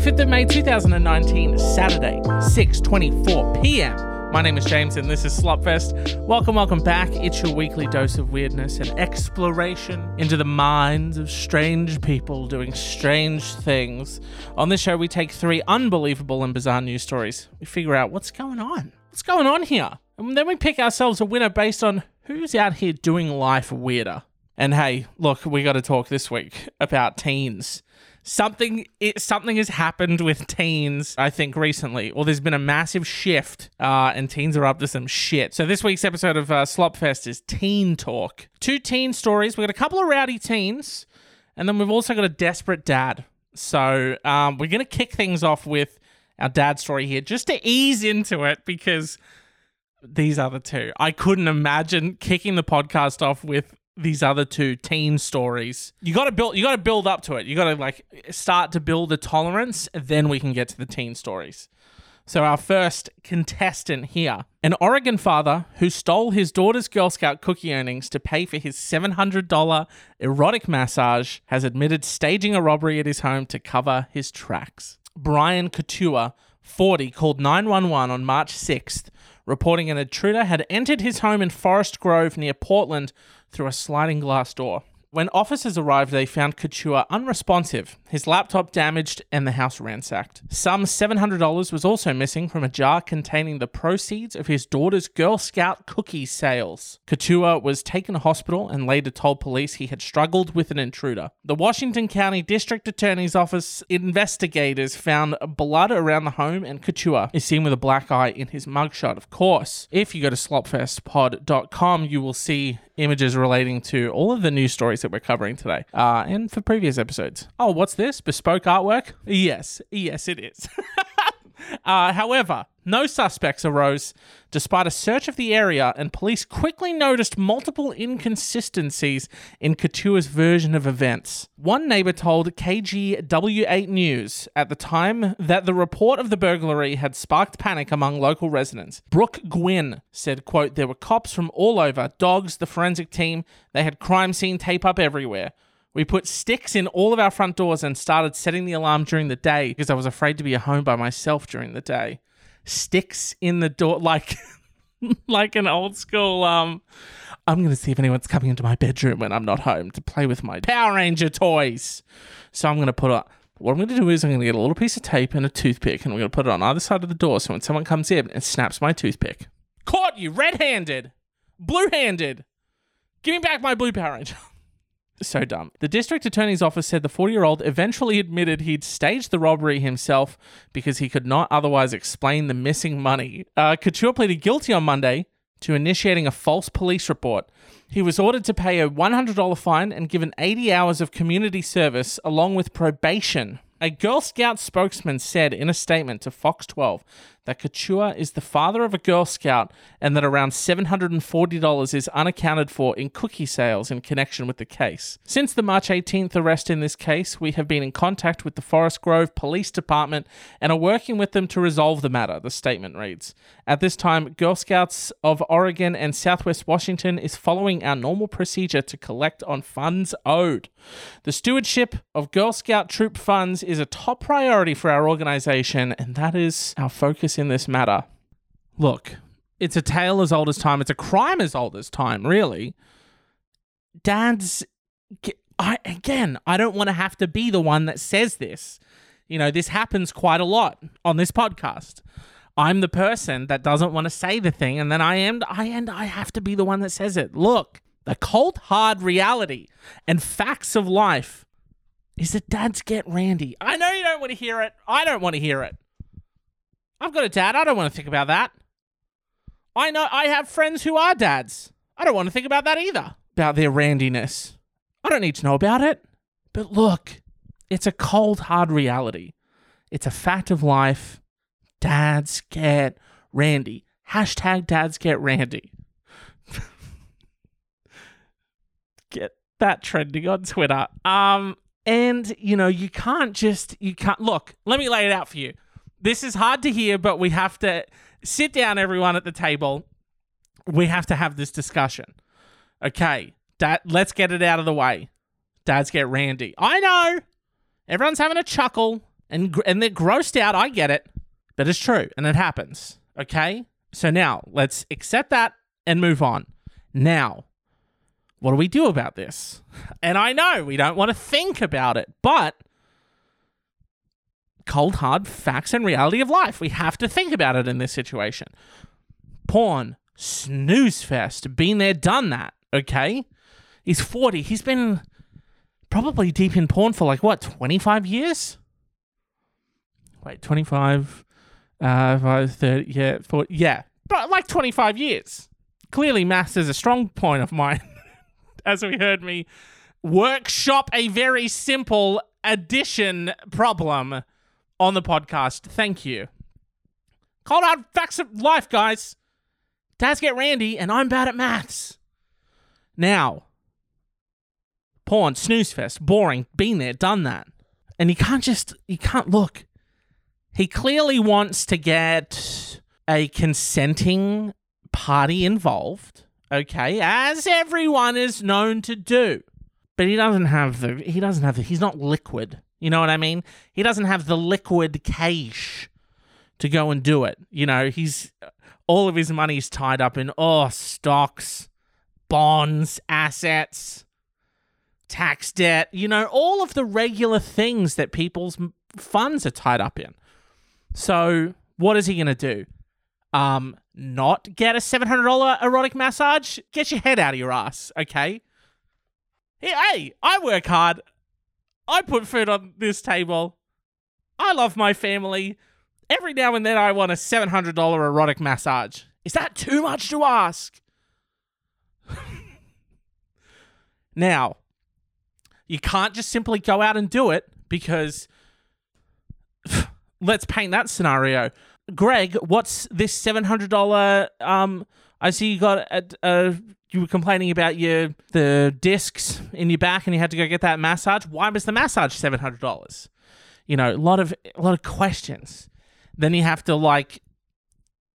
25th of May 2019, Saturday, 6:24 p.m. My name is James and this is Slopfest. Welcome, welcome back. It's your weekly dose of weirdness and exploration into the minds of strange people doing strange things. On this show, we take three unbelievable and bizarre news stories. We figure out what's going on. What's going on here? And then we pick ourselves a winner based on who's out here doing life weirder. And hey, look, we got to talk this week about teens something it, something has happened with teens i think recently. Or there's been a massive shift uh, and teens are up to some shit. So this week's episode of uh, slopfest is teen talk. Two teen stories. We got a couple of rowdy teens and then we've also got a desperate dad. So um, we're going to kick things off with our dad story here just to ease into it because these other two. I couldn't imagine kicking the podcast off with these other two teen stories. You got to build you got to build up to it. You got to like start to build a tolerance, then we can get to the teen stories. So our first contestant here, an Oregon father who stole his daughter's Girl Scout cookie earnings to pay for his $700 erotic massage, has admitted staging a robbery at his home to cover his tracks. Brian Couture, 40, called 911 on March 6th, reporting an intruder had entered his home in Forest Grove near Portland through a sliding glass door. When officers arrived, they found Couture unresponsive, his laptop damaged, and the house ransacked. Some $700 was also missing from a jar containing the proceeds of his daughter's Girl Scout cookie sales. Couture was taken to hospital and later told police he had struggled with an intruder. The Washington County District Attorney's Office investigators found blood around the home, and Couture is seen with a black eye in his mugshot, of course. If you go to slopfestpod.com, you will see images relating to all of the news stories that we're covering today uh, and for previous episodes. Oh, what's this? Bespoke artwork? Yes, yes, it is. Uh, however, no suspects arose despite a search of the area, and police quickly noticed multiple inconsistencies in Couture's version of events. One neighbor told KGW8 News at the time that the report of the burglary had sparked panic among local residents. Brooke Gwynn said, quote, there were cops from all over, dogs, the forensic team, they had crime scene tape up everywhere. We put sticks in all of our front doors and started setting the alarm during the day because I was afraid to be at home by myself during the day. Sticks in the door, like like an old school. Um, I'm going to see if anyone's coming into my bedroom when I'm not home to play with my Power Ranger toys. So I'm going to put. What I'm going to do is I'm going to get a little piece of tape and a toothpick, and I'm going to put it on either side of the door. So when someone comes in and snaps my toothpick, caught you red-handed, blue-handed. Give me back my blue Power Ranger. so dumb. The district attorney's office said the 40 year old eventually admitted he'd staged the robbery himself because he could not otherwise explain the missing money. Uh, Couture pleaded guilty on Monday to initiating a false police report. He was ordered to pay a $100 fine and given 80 hours of community service along with probation. A Girl Scout spokesman said in a statement to Fox 12 that Couture is the father of a Girl Scout and that around $740 is unaccounted for in cookie sales in connection with the case. Since the March 18th arrest in this case, we have been in contact with the Forest Grove Police Department and are working with them to resolve the matter, the statement reads. At this time, Girl Scouts of Oregon and Southwest Washington is following our normal procedure to collect on funds owed. The stewardship of Girl Scout troop funds is a top priority for our organization, and that is our focus in this matter. Look, it's a tale as old as time. It's a crime as old as time, really. Dads, I again, I don't want to have to be the one that says this. You know, this happens quite a lot on this podcast. I'm the person that doesn't want to say the thing, and then I am, I and I have to be the one that says it. Look, the cold hard reality and facts of life is that dads get randy. I know you don't want to hear it. I don't want to hear it. I've got a dad. I don't want to think about that. I know I have friends who are dads. I don't want to think about that either. About their randiness. I don't need to know about it. But look, it's a cold, hard reality. It's a fact of life. Dads get randy. Hashtag dads get randy. get that trending on Twitter. Um, and you know, you can't just you can't look, let me lay it out for you. This is hard to hear, but we have to sit down, everyone at the table. We have to have this discussion. Okay, dad, let's get it out of the way. Dads get randy. I know. Everyone's having a chuckle. and and they're grossed out. I get it, but it's true and it happens. Okay, so now let's accept that and move on. Now, what do we do about this? And I know we don't want to think about it, but cold hard facts and reality of life. We have to think about it in this situation. Porn, snooze fest, been there, done that. Okay, he's forty. He's been probably deep in porn for like what twenty five years. Wait, twenty five, uh, five, 30, yeah, 40, yeah, but like twenty five years. Clearly, maths is a strong point of mine, as we heard me workshop a very simple addition problem on the podcast. Thank you. Cold hard facts of life, guys. Dads get randy, and I'm bad at maths. Now, porn, snooze fest, boring, been there, done that. And he can't just, you can't look. He clearly wants to get a consenting party involved, okay, as everyone is known to do. But he doesn't have the, he doesn't have the, he's not liquid. You know what I mean? He doesn't have the liquid cash to go and do it. You know, he's all of his money's tied up in oh stocks, bonds, assets, tax debt, you know, all of the regular things that people's funds are tied up in. So, what is he going to do? Um not get a $700 erotic massage? Get your head out of your ass, okay? Hey, I work hard. I put food on this table. I love my family. Every now and then I want a $700 erotic massage. Is that too much to ask? now, you can't just simply go out and do it because let's paint that scenario. Greg, what's this $700 um I see you got a, a you were complaining about your the discs in your back and you had to go get that massage. Why was the massage seven hundred dollars? You know, a lot of a lot of questions. Then you have to like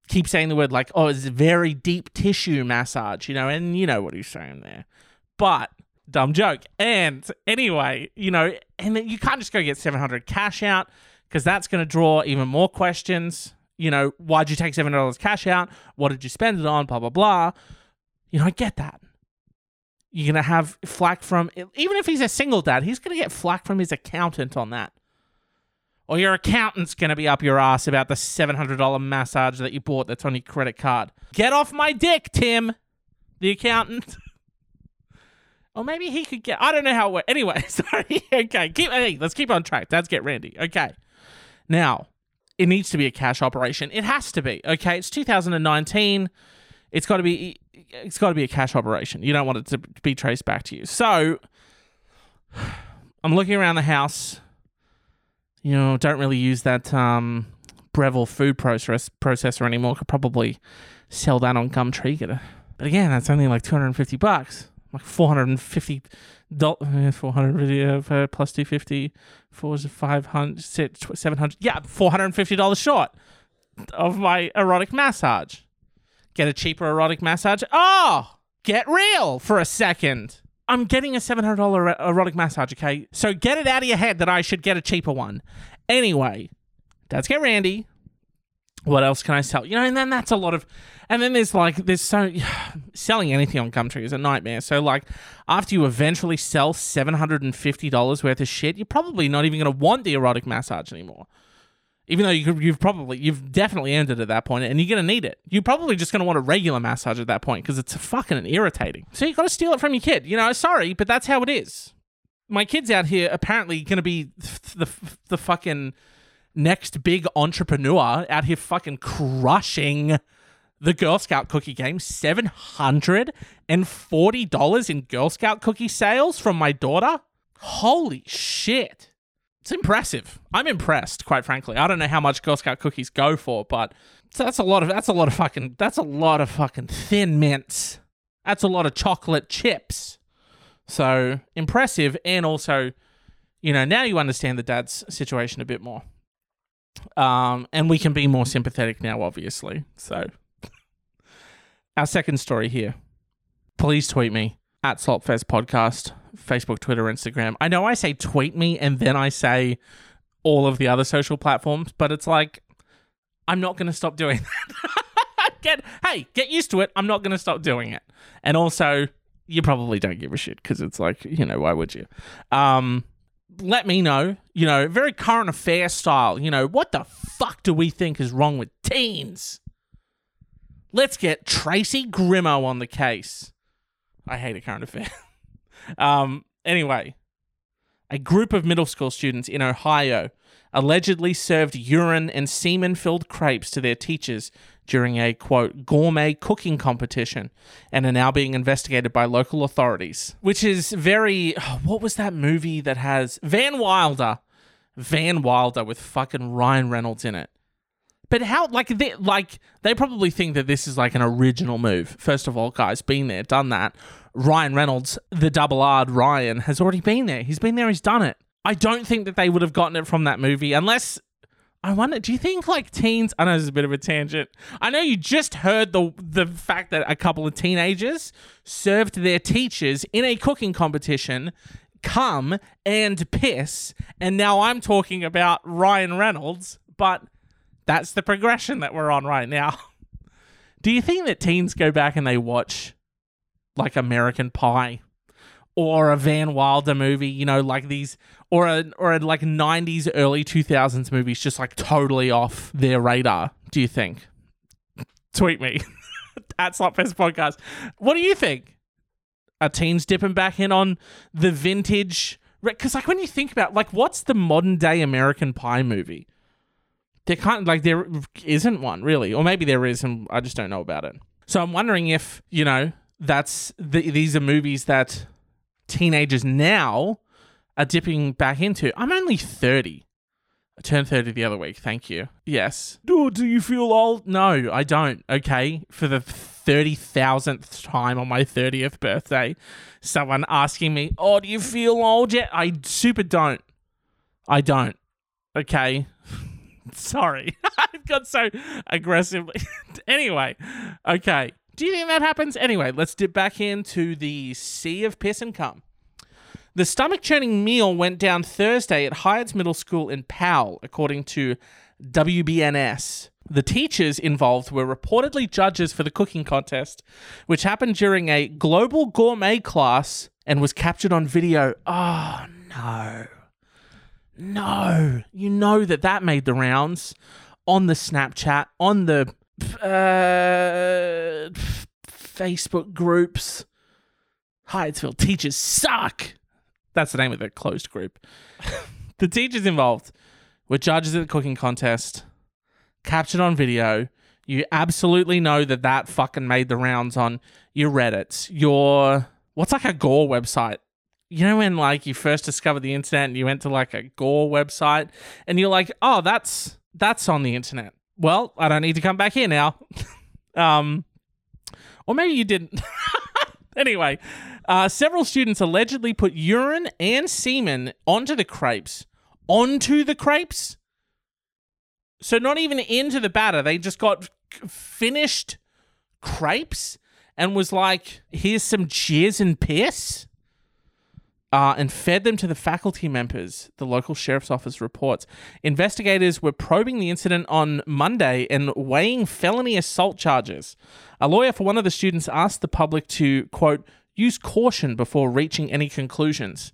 keep saying the word like, oh, it's a very deep tissue massage, you know, and you know what he's saying there. But dumb joke. And anyway, you know, and you can't just go get seven hundred cash out because that's going to draw even more questions. You know, why'd you take seven dollars cash out? What did you spend it on? Blah blah blah. You know, I get that. You're gonna have flack from even if he's a single dad, he's gonna get flack from his accountant on that. Or your accountant's gonna be up your ass about the seven hundred dollar massage that you bought that's on your credit card. Get off my dick, Tim, the accountant. or maybe he could get. I don't know how it works. Anyway, sorry. okay, keep. Hey, let's keep on track. Dads get Randy. Okay. Now, it needs to be a cash operation. It has to be. Okay, it's 2019. It's got to be. It's got to be a cash operation. You don't want it to be traced back to you. So, I'm looking around the house. You know, don't really use that um, Breville food process processor anymore. Could probably sell that on Gumtree. But again, that's only like 250 bucks. Like 450 dollars. 450 uh, plus 250. Four is 500. 700. Yeah, 450 dollars short of my erotic massage. Get a cheaper erotic massage. Oh, get real for a second. I'm getting a $700 erotic massage, okay? So get it out of your head that I should get a cheaper one. Anyway, Dads Get Randy. What else can I sell? You know, and then that's a lot of, and then there's like, there's so, selling anything on Gumtree is a nightmare. So, like, after you eventually sell $750 worth of shit, you're probably not even going to want the erotic massage anymore. Even though you you've probably you've definitely ended at that point and you're going to need it. You're probably just going to want a regular massage at that point because it's fucking irritating. So you got to steal it from your kid. You know sorry but that's how it is. My kid's out here apparently going to be the, the fucking next big entrepreneur out here fucking crushing the Girl Scout cookie game. $740 in Girl Scout cookie sales from my daughter. Holy shit it's impressive. I'm impressed, quite frankly. I don't know how much Girl Scout cookies go for, but that's a lot of that's a lot of fucking that's a lot of fucking thin mints. That's a lot of chocolate chips. So impressive, and also, you know, now you understand the dad's situation a bit more. Um, and we can be more sympathetic now, obviously. So, our second story here. Please tweet me at Slopfest Podcast Facebook, Twitter, Instagram. I know I say tweet me and then I say all of the other social platforms, but it's like I'm not going to stop doing that. get hey, get used to it. I'm not going to stop doing it. And also, you probably don't give a shit because it's like, you know, why would you? Um, let me know, you know, very current affair style, you know, what the fuck do we think is wrong with teens? Let's get Tracy Grimmo on the case. I hate a current affair. um, anyway, a group of middle school students in Ohio allegedly served urine and semen filled crepes to their teachers during a quote gourmet cooking competition and are now being investigated by local authorities. Which is very what was that movie that has Van Wilder? Van Wilder with fucking Ryan Reynolds in it. But how like they like they probably think that this is like an original move. First of all, guys, been there, done that. Ryan Reynolds, the double R Ryan, has already been there. He's been there, he's done it. I don't think that they would have gotten it from that movie unless I wonder, do you think like teens? I know this is a bit of a tangent. I know you just heard the the fact that a couple of teenagers served their teachers in a cooking competition come and piss, and now I'm talking about Ryan Reynolds, but that's the progression that we're on right now. Do you think that teens go back and they watch like American Pie or a Van Wilder movie, you know, like these or a or a like 90s early 2000s movies just like totally off their radar, do you think? Tweet me at Slopfest Podcast. What do you think? Are teens dipping back in on the vintage because like when you think about like what's the modern day American Pie movie? There can't like there isn't one really, or maybe there is, and I just don't know about it. So I'm wondering if you know that's the, these are movies that teenagers now are dipping back into. I'm only 30. I turned 30 the other week. Thank you. Yes. Do, do you feel old? No, I don't. Okay. For the 30,000th time on my 30th birthday, someone asking me, Oh, do you feel old yet? I super don't. I don't. Okay. Sorry. I've got so aggressively. anyway, okay. Do you think that happens? Anyway, let's dip back into the sea of piss and cum. The stomach churning meal went down Thursday at Hyatt's Middle School in Powell, according to WBNS. The teachers involved were reportedly judges for the cooking contest, which happened during a global gourmet class and was captured on video. Oh, no. No. You know that that made the rounds on the Snapchat, on the uh, Facebook groups. Hyattsville teachers suck. That's the name of the closed group. the teachers involved were judges at the cooking contest, captured on video. You absolutely know that that fucking made the rounds on your Reddits, your what's like a Gore website. You know when like you first discovered the internet and you went to like a Gore website and you're like, oh, that's that's on the internet. Well, I don't need to come back here now. um, or maybe you didn't. anyway, uh, several students allegedly put urine and semen onto the crepes. Onto the crepes? So, not even into the batter. They just got finished crepes and was like, here's some jizz and piss. Uh, and fed them to the faculty members, the local sheriff's office reports. Investigators were probing the incident on Monday and weighing felony assault charges. A lawyer for one of the students asked the public to, quote, use caution before reaching any conclusions.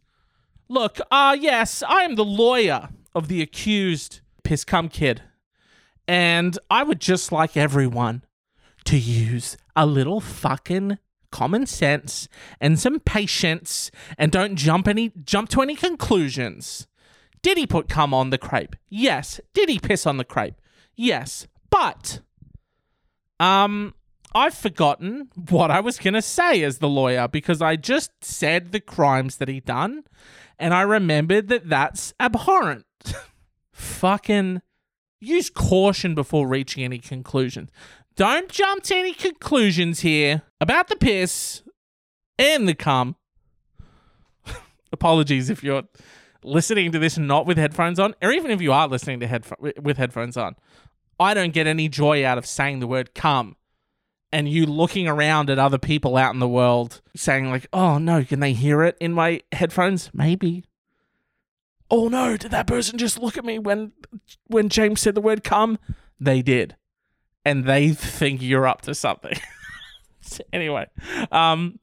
Look, ah, uh, yes, I am the lawyer of the accused piss cum kid. And I would just like everyone to use a little fucking common sense and some patience and don't jump any jump to any conclusions. Did he put cum on the crepe? Yes. Did he piss on the crepe? Yes. But um I've forgotten what I was going to say as the lawyer because I just said the crimes that he done and I remembered that that's abhorrent. Fucking use caution before reaching any conclusions. Don't jump to any conclusions here about the piss and the cum. Apologies if you're listening to this not with headphones on, or even if you are listening to headph- with headphones on. I don't get any joy out of saying the word cum and you looking around at other people out in the world saying like, "Oh no, can they hear it in my headphones?" Maybe. oh no, did that person just look at me when when James said the word come? They did. And they think you're up to something. anyway, um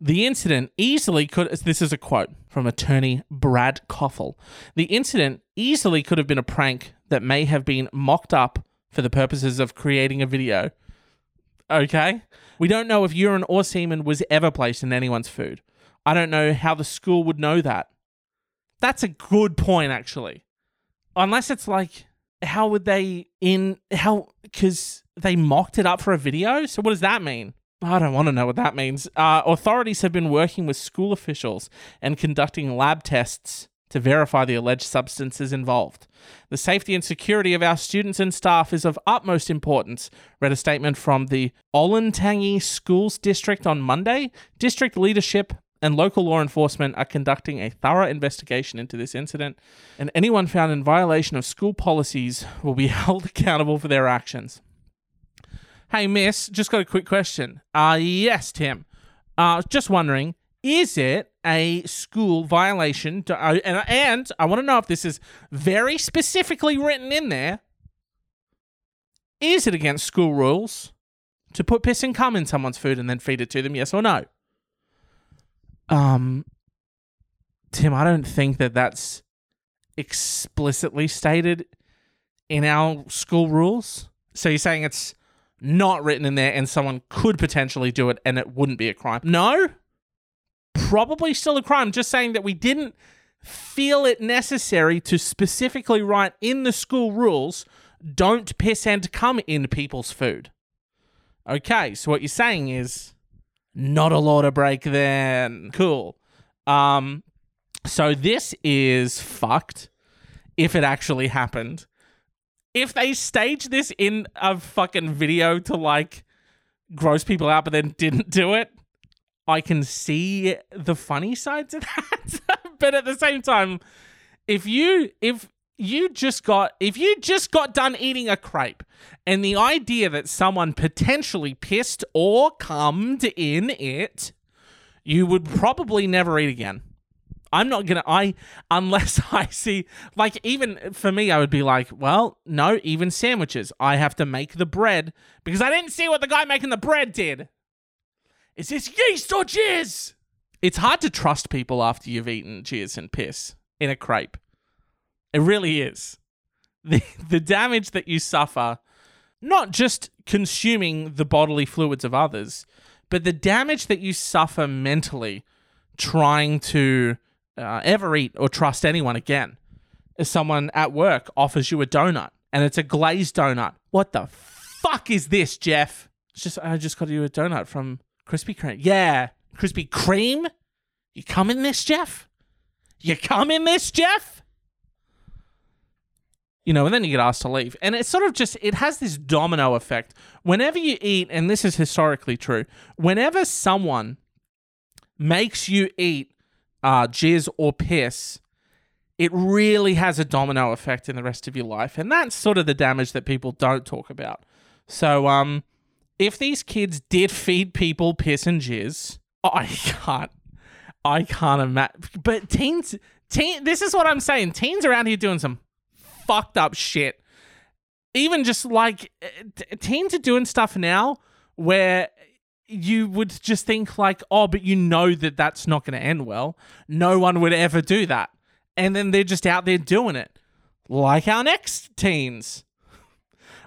the incident easily could this is a quote from attorney Brad Koffel. The incident easily could have been a prank that may have been mocked up for the purposes of creating a video. Okay? We don't know if urine or semen was ever placed in anyone's food. I don't know how the school would know that. That's a good point, actually. Unless it's like, how would they in how because they mocked it up for a video? So what does that mean? I don't want to know what that means. Uh, authorities have been working with school officials and conducting lab tests to verify the alleged substances involved. The safety and security of our students and staff is of utmost importance, read a statement from the Olentangy Schools District on Monday. District leadership and local law enforcement are conducting a thorough investigation into this incident, and anyone found in violation of school policies will be held accountable for their actions. Hey, miss, just got a quick question. Uh, yes, Tim. Uh, just wondering, is it a school violation? To, uh, and, and I want to know if this is very specifically written in there. Is it against school rules to put piss and cum in someone's food and then feed it to them? Yes or no? Um, Tim, I don't think that that's explicitly stated in our school rules. So you're saying it's not written in there and someone could potentially do it and it wouldn't be a crime? No, probably still a crime. Just saying that we didn't feel it necessary to specifically write in the school rules don't piss and come in people's food. Okay, so what you're saying is not a law to break then. Cool. Um so this is fucked if it actually happened. If they stage this in a fucking video to like gross people out but then didn't do it, I can see the funny side to that. but at the same time, if you if you just got if you just got done eating a crepe and the idea that someone potentially pissed or cummed in it, you would probably never eat again. I'm not gonna I unless I see like even for me I would be like, well, no, even sandwiches. I have to make the bread because I didn't see what the guy making the bread did. Is this yeast or jizz? It's hard to trust people after you've eaten jizz and piss in a crepe. It really is. The the damage that you suffer, not just consuming the bodily fluids of others, but the damage that you suffer mentally trying to uh, ever eat or trust anyone again. If someone at work offers you a donut and it's a glazed donut, what the fuck is this, Jeff? It's just I just got you a donut from Krispy Kreme. Yeah, Krispy Kreme. You come in this, Jeff? You come in this, Jeff? You know, and then you get asked to leave. And it's sort of just, it has this domino effect. Whenever you eat, and this is historically true, whenever someone makes you eat uh, jizz or piss, it really has a domino effect in the rest of your life. And that's sort of the damage that people don't talk about. So, um, if these kids did feed people piss and jizz, I can't, I can't imagine. But teens, teen, this is what I'm saying. Teens around here doing some fucked up shit. Even just like teens are doing stuff now where you would just think like, oh, but you know that that's not going to end well. No one would ever do that, and then they're just out there doing it, like our next teens.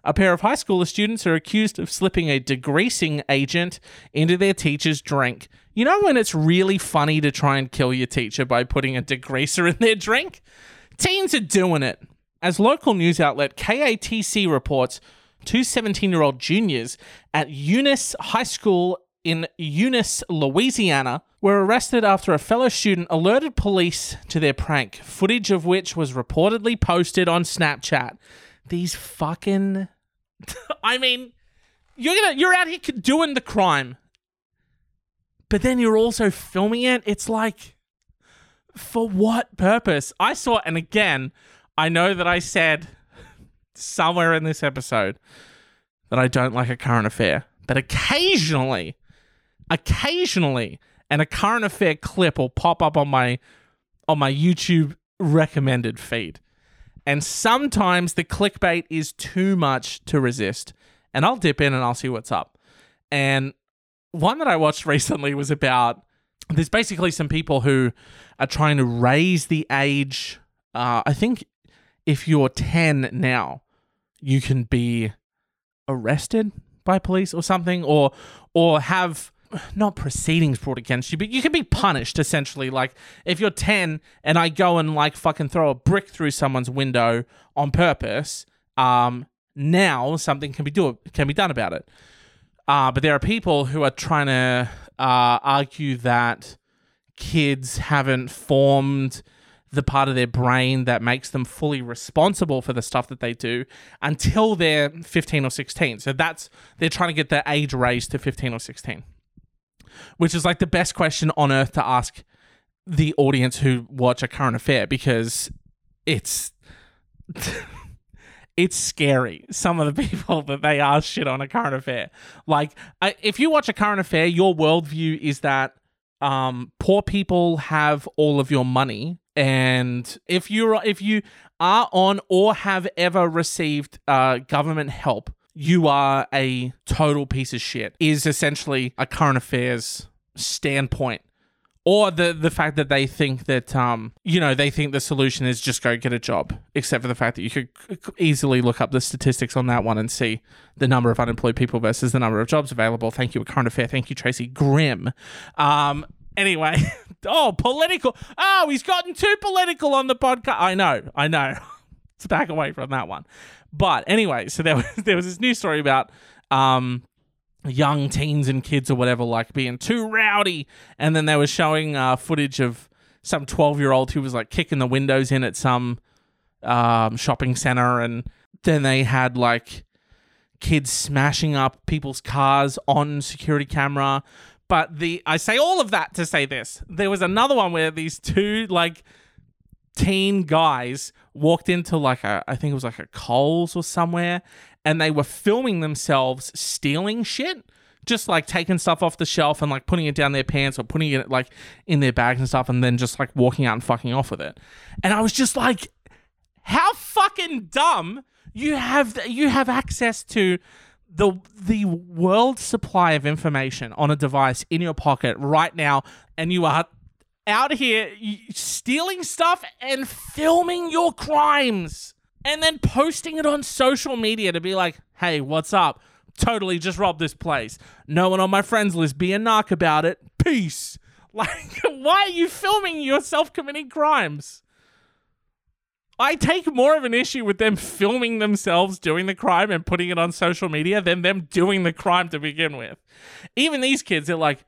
A pair of high schooler students are accused of slipping a degreasing agent into their teacher's drink. You know when it's really funny to try and kill your teacher by putting a degreaser in their drink? Teens are doing it. As local news outlet KATC reports, two 17 year old juniors at Eunice High School in Eunice, Louisiana, were arrested after a fellow student alerted police to their prank, footage of which was reportedly posted on Snapchat. These fucking I mean, you're gonna you're out here doing the crime, but then you're also filming it. It's like, for what purpose? I saw, and again, I know that I said somewhere in this episode that I don't like a current affair, but occasionally, occasionally, and a current affair clip will pop up on my on my YouTube recommended feed. And sometimes the clickbait is too much to resist. And I'll dip in and I'll see what's up. And one that I watched recently was about there's basically some people who are trying to raise the age. Uh, I think if you're 10 now, you can be arrested by police or something, or or have not proceedings brought against you, but you can be punished essentially. Like if you're 10 and I go and like fucking throw a brick through someone's window on purpose, um, now something can be do can be done about it. Uh, but there are people who are trying to uh, argue that kids haven't formed the part of their brain that makes them fully responsible for the stuff that they do until they're 15 or 16. So that's they're trying to get the age raised to 15 or 16. Which is like the best question on earth to ask the audience who watch a current affair because it's it's scary some of the people that they ask shit on a current affair. Like if you watch a current affair, your worldview is that um, poor people have all of your money and if you if you are on or have ever received uh, government help you are a total piece of shit is essentially a current affairs standpoint. Or the the fact that they think that um you know they think the solution is just go get a job except for the fact that you could easily look up the statistics on that one and see the number of unemployed people versus the number of jobs available. Thank you current affair. Thank you tracy grim um anyway oh political. Oh he's gotten too political on the podcast. I know i know. Let's back away from that one. But anyway so there was there was this news story about um young teens and kids or whatever like being too rowdy. And then they were showing uh, footage of some 12 year old who was like kicking the windows in at some um, shopping center. And then they had like kids smashing up people's cars on security camera but the i say all of that to say this there was another one where these two like teen guys walked into like a I think it was like a Coles or somewhere and they were filming themselves stealing shit just like taking stuff off the shelf and like putting it down their pants or putting it like in their bags and stuff and then just like walking out and fucking off with it. And I was just like how fucking dumb you have you have access to the the world supply of information on a device in your pocket right now and you are out here stealing stuff and filming your crimes and then posting it on social media to be like, hey, what's up? Totally just robbed this place. No one on my friends list be a narc about it. Peace. Like, why are you filming yourself committing crimes? I take more of an issue with them filming themselves doing the crime and putting it on social media than them doing the crime to begin with. Even these kids they're like,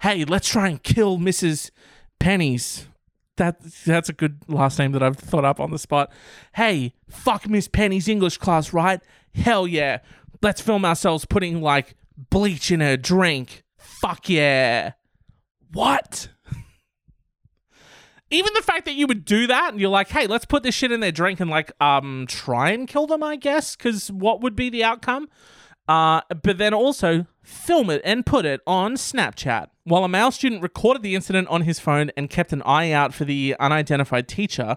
hey, let's try and kill Mrs. Pennies. That that's a good last name that I've thought up on the spot. Hey, fuck Miss Penny's English class, right? Hell yeah. Let's film ourselves putting like bleach in her drink. Fuck yeah. What? Even the fact that you would do that and you're like, hey, let's put this shit in their drink and like um try and kill them, I guess, because what would be the outcome? Uh, but then also film it and put it on Snapchat. While a male student recorded the incident on his phone and kept an eye out for the unidentified teacher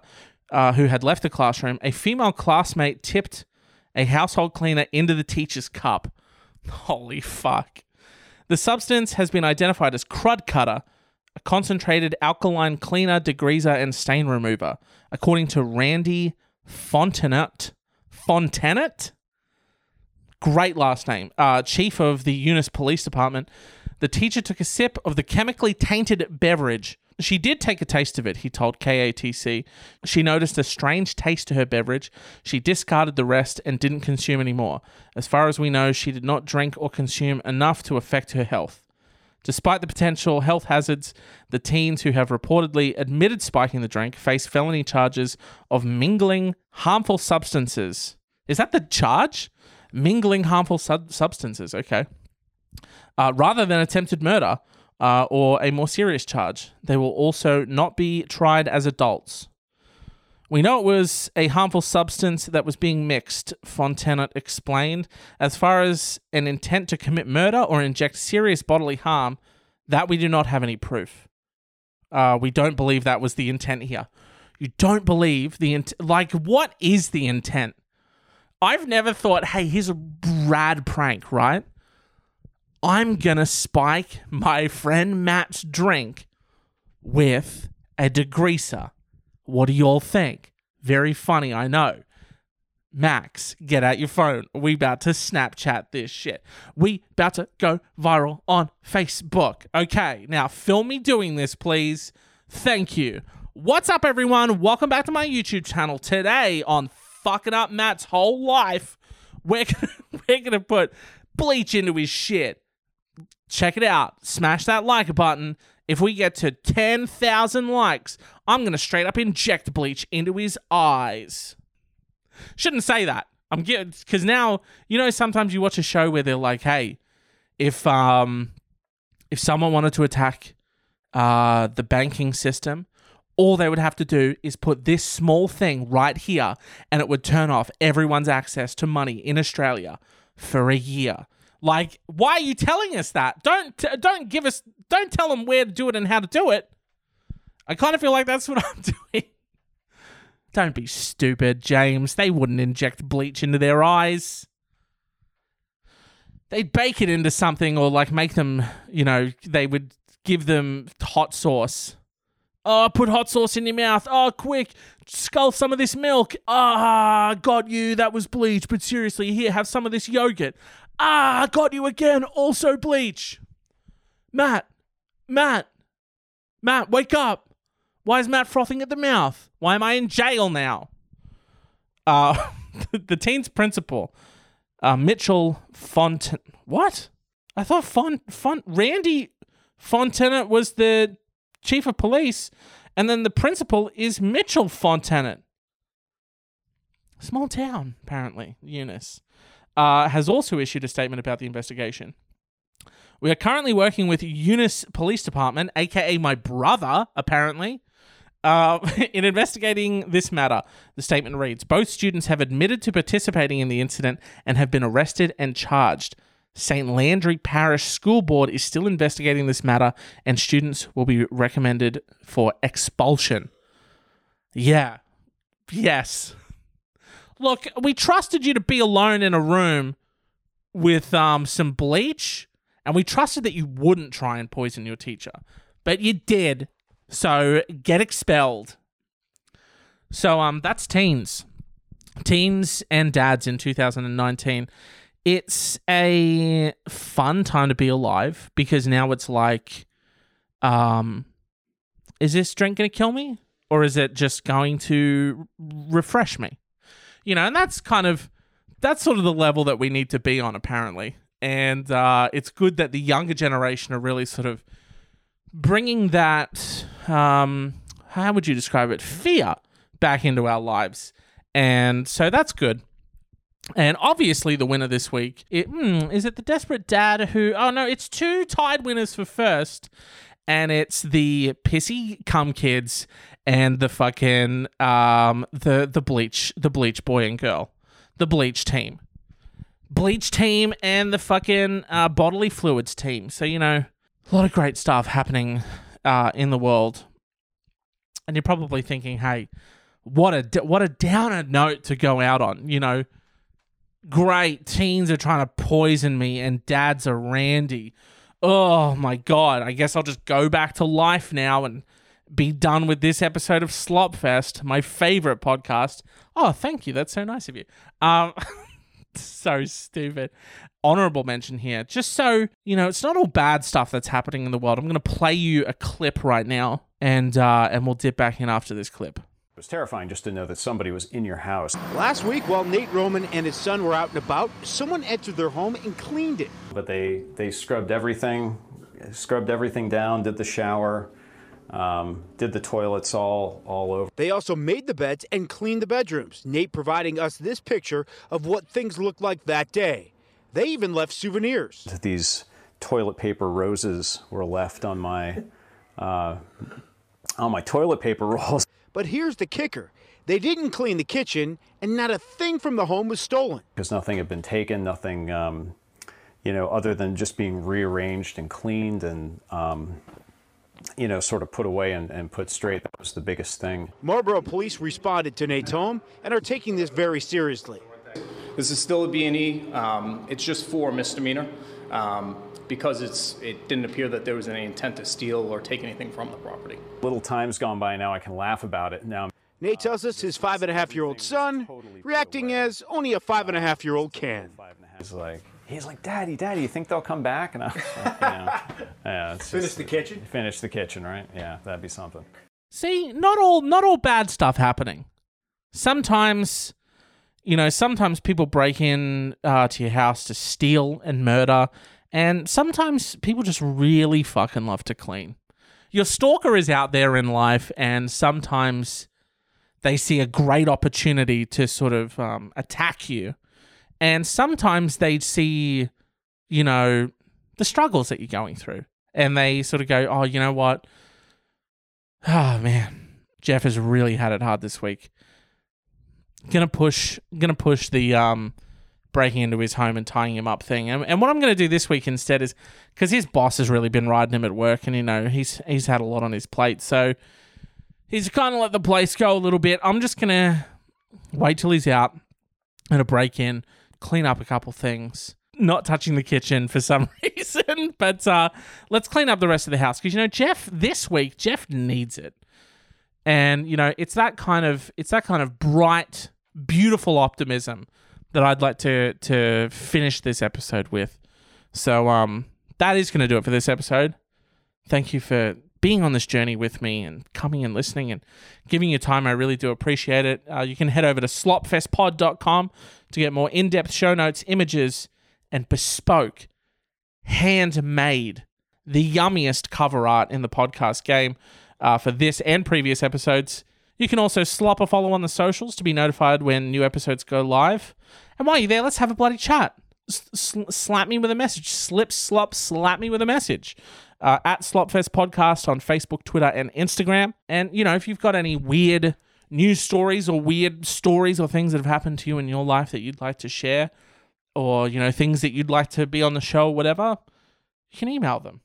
uh, who had left the classroom, a female classmate tipped a household cleaner into the teacher's cup. Holy fuck. The substance has been identified as crud cutter, a concentrated alkaline cleaner, degreaser, and stain remover, according to Randy Fontenot. Fontenot? Great last name. Uh, chief of the Eunice Police Department. The teacher took a sip of the chemically tainted beverage. She did take a taste of it, he told KATC. She noticed a strange taste to her beverage. She discarded the rest and didn't consume any more. As far as we know, she did not drink or consume enough to affect her health. Despite the potential health hazards, the teens who have reportedly admitted spiking the drink face felony charges of mingling harmful substances. Is that the charge? Mingling harmful sub- substances. Okay uh, rather than attempted murder uh, or a more serious charge. They will also not be tried as adults. We know it was a harmful substance that was being mixed, Fontenot explained. As far as an intent to commit murder or inject serious bodily harm, that we do not have any proof. Uh, we don't believe that was the intent here. You don't believe the int- like what is the intent? I've never thought, hey, here's a rad prank, right? I'm gonna spike my friend Matt's drink with a degreaser. What do you all think? Very funny, I know. Max, get out your phone. We about to Snapchat this shit. We about to go viral on Facebook. Okay, now film me doing this, please. Thank you. What's up, everyone? Welcome back to my YouTube channel. Today on fucking up Matt's whole life, we're gonna, we're gonna put bleach into his shit. Check it out. Smash that like button. If we get to 10,000 likes, I'm gonna straight up inject bleach into his eyes. Shouldn't say that. I'm getting because now you know sometimes you watch a show where they're like, hey, if um if someone wanted to attack uh the banking system, all they would have to do is put this small thing right here and it would turn off everyone's access to money in Australia for a year. Like, why are you telling us that? Don't t- don't give us don't tell them where to do it and how to do it. I kind of feel like that's what I'm doing. Don't be stupid, James. They wouldn't inject bleach into their eyes. They'd bake it into something or like make them, you know, they would give them hot sauce. Oh, put hot sauce in your mouth. Oh, quick, scull some of this milk. Ah, got you. That was bleach. But seriously, here, have some of this yogurt. Ah, I got you again. Also bleach. Matt, Matt, Matt, wake up. Why is Matt frothing at the mouth? Why am I in jail now? Uh, the teen's principal, uh, Mitchell Font. What? I thought Font Font Randy Fontenot was the chief of police, and then the principal is Mitchell Fontenot. Small town, apparently. Eunice uh, has also issued a statement about the investigation. We are currently working with Eunice Police Department, aka my brother, apparently, uh, in investigating this matter, the statement reads Both students have admitted to participating in the incident and have been arrested and charged. St. Landry Parish School Board is still investigating this matter, and students will be recommended for expulsion. Yeah. Yes. Look, we trusted you to be alone in a room with um, some bleach, and we trusted that you wouldn't try and poison your teacher. But you did, so get expelled. So um that's teens. Teens and dads in 2019. It's a fun time to be alive because now it's like um is this drink to kill me or is it just going to refresh me? You know, and that's kind of that's sort of the level that we need to be on apparently. And uh it's good that the younger generation are really sort of bringing that um how would you describe it? Fear back into our lives. And so that's good. And obviously the winner this week it, hmm, is it the desperate dad who oh no it's two tied winners for first. And it's the pissy cum kids and the fucking um the the bleach the bleach boy and girl the bleach team bleach team and the fucking uh, bodily fluids team so you know a lot of great stuff happening uh, in the world, and you're probably thinking, "Hey, what a what a downer note to go out on." You know, great teens are trying to poison me, and dads are randy. Oh my god! I guess I'll just go back to life now and be done with this episode of Slopfest, my favorite podcast. Oh, thank you. That's so nice of you. Um. so stupid. Honorable mention here, just so you know, it's not all bad stuff that's happening in the world. I'm going to play you a clip right now, and uh, and we'll dip back in after this clip. It was terrifying just to know that somebody was in your house. Last week, while Nate Roman and his son were out and about, someone entered their home and cleaned it. But they they scrubbed everything, scrubbed everything down, did the shower, um, did the toilets all all over. They also made the beds and cleaned the bedrooms. Nate providing us this picture of what things looked like that day. They even left souvenirs. These toilet paper roses were left on my uh, on my toilet paper rolls. But here's the kicker. They didn't clean the kitchen, and not a thing from the home was stolen. Because nothing had been taken, nothing, um, you know, other than just being rearranged and cleaned and um, you know, sort of put away and, and put straight. That was the biggest thing. Marlboro police responded to Nate's home and are taking this very seriously. This is still a B&E. Um, it's just for misdemeanor um, because it's it didn't appear that there was any intent to steal or take anything from the property. Little time's gone by now. I can laugh about it now. Nate tells us his five and a half year old son reacting as only a five and a half year old can. He's like, he's like, Daddy, Daddy, you think they'll come back? And I was like, you know, yeah, it's Finish just- the kitchen. Finish the kitchen, right? Yeah, that'd be something. See, not all not all bad stuff happening. Sometimes, you know, sometimes people break in uh, to your house to steal and murder, and sometimes people just really fucking love to clean. Your stalker is out there in life, and sometimes they see a great opportunity to sort of um, attack you, and sometimes they'd see, you know, the struggles that you're going through, and they sort of go, "Oh, you know what." Oh man, Jeff has really had it hard this week. Gonna push, gonna push the um breaking into his home and tying him up thing. And, and what I'm gonna do this week instead is because his boss has really been riding him at work, and you know he's he's had a lot on his plate, so he's kind of let the place go a little bit. I'm just gonna wait till he's out and a break in, clean up a couple things. Not touching the kitchen for some reason, but uh, let's clean up the rest of the house because you know Jeff this week Jeff needs it, and you know it's that kind of it's that kind of bright, beautiful optimism that I'd like to to finish this episode with. So um, that is going to do it for this episode. Thank you for being on this journey with me and coming and listening and giving your time. I really do appreciate it. Uh, you can head over to slopfestpod.com to get more in depth show notes, images, and bespoke, handmade, the yummiest cover art in the podcast game uh, for this and previous episodes. You can also slop a follow on the socials to be notified when new episodes go live. And while you're there, let's have a bloody chat. S- slap me with a message. Slip, slop, slap me with a message. Uh, at Slopfest Podcast on Facebook, Twitter, and Instagram. And, you know, if you've got any weird news stories or weird stories or things that have happened to you in your life that you'd like to share, or, you know, things that you'd like to be on the show or whatever, you can email them.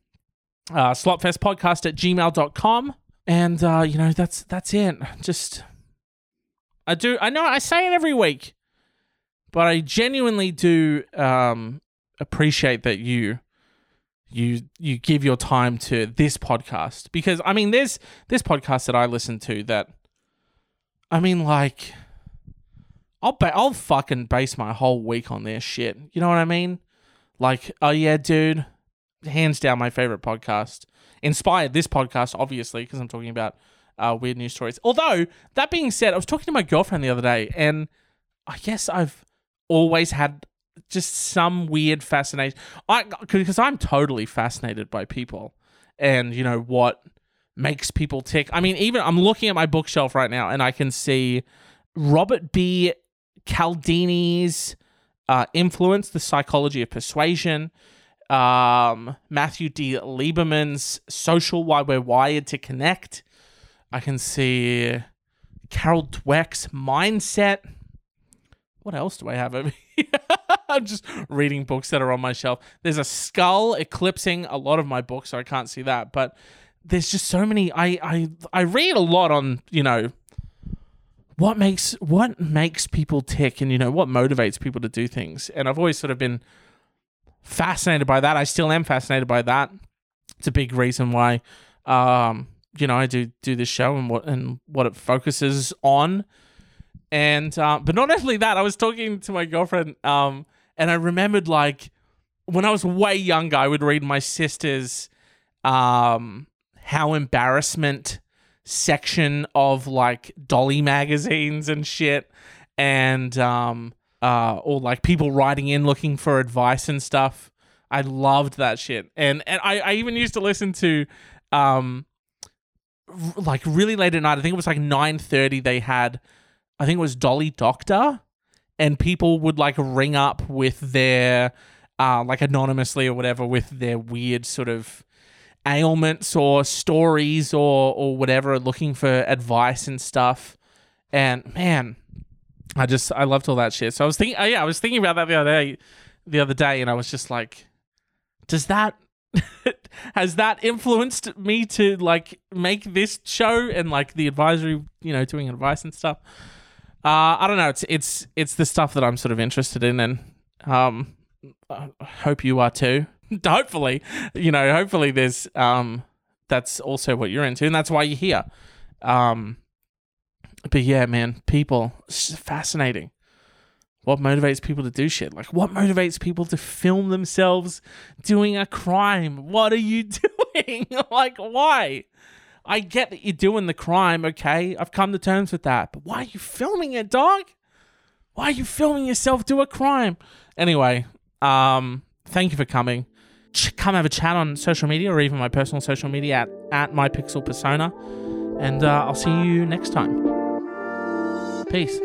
Uh, slopfestpodcast at gmail.com. And, uh, you know, that's that's it. Just, I do, I know I say it every week, but I genuinely do um, appreciate that you you you give your time to this podcast because I mean there's this podcast that I listen to that I mean like I'll ba- I'll fucking base my whole week on their shit. You know what I mean? Like, oh yeah, dude, hands down my favorite podcast. Inspired this podcast obviously because I'm talking about uh, weird news stories. Although that being said, I was talking to my girlfriend the other day, and I guess I've always had just some weird fascination. I because I'm totally fascinated by people, and you know what makes people tick. I mean, even I'm looking at my bookshelf right now, and I can see Robert B. Cialdini's uh, influence, the psychology of persuasion. Um, Matthew D. Lieberman's social why we're wired to connect. I can see Carol Dweck's mindset. What else do I have over here? I'm just reading books that are on my shelf. There's a skull eclipsing a lot of my books, so I can't see that. But there's just so many. I I I read a lot on you know what makes what makes people tick, and you know what motivates people to do things. And I've always sort of been fascinated by that. I still am fascinated by that. It's a big reason why, um, you know, I do do this show and what and what it focuses on. And uh, but not only that, I was talking to my girlfriend, um, and I remembered like when I was way younger, I would read my sister's um, how embarrassment section of like dolly magazines and shit, and um, uh, or like people writing in looking for advice and stuff. I loved that shit, and and I, I even used to listen to, um, like really late at night. I think it was like nine thirty. They had, I think it was Dolly Doctor, and people would like ring up with their, uh, like anonymously or whatever with their weird sort of ailments or stories or or whatever, looking for advice and stuff. And man, I just I loved all that shit. So I was thinking, oh yeah, I was thinking about that the other day, the other day, and I was just like, does that has that influenced me to like make this show and like the advisory, you know, doing advice and stuff? Uh, I don't know. It's it's it's the stuff that I'm sort of interested in, and um, I hope you are too. hopefully, you know, hopefully there's um, that's also what you're into, and that's why you're here. Um, but yeah, man, people, it's just fascinating. What motivates people to do shit? Like, what motivates people to film themselves doing a crime? What are you doing? like, why? I get that you're doing the crime, okay? I've come to terms with that. But why are you filming it, dog? Why are you filming yourself do a crime? Anyway, um, thank you for coming. Ch- come have a chat on social media or even my personal social media at, at mypixelpersona. And uh, I'll see you next time. Peace.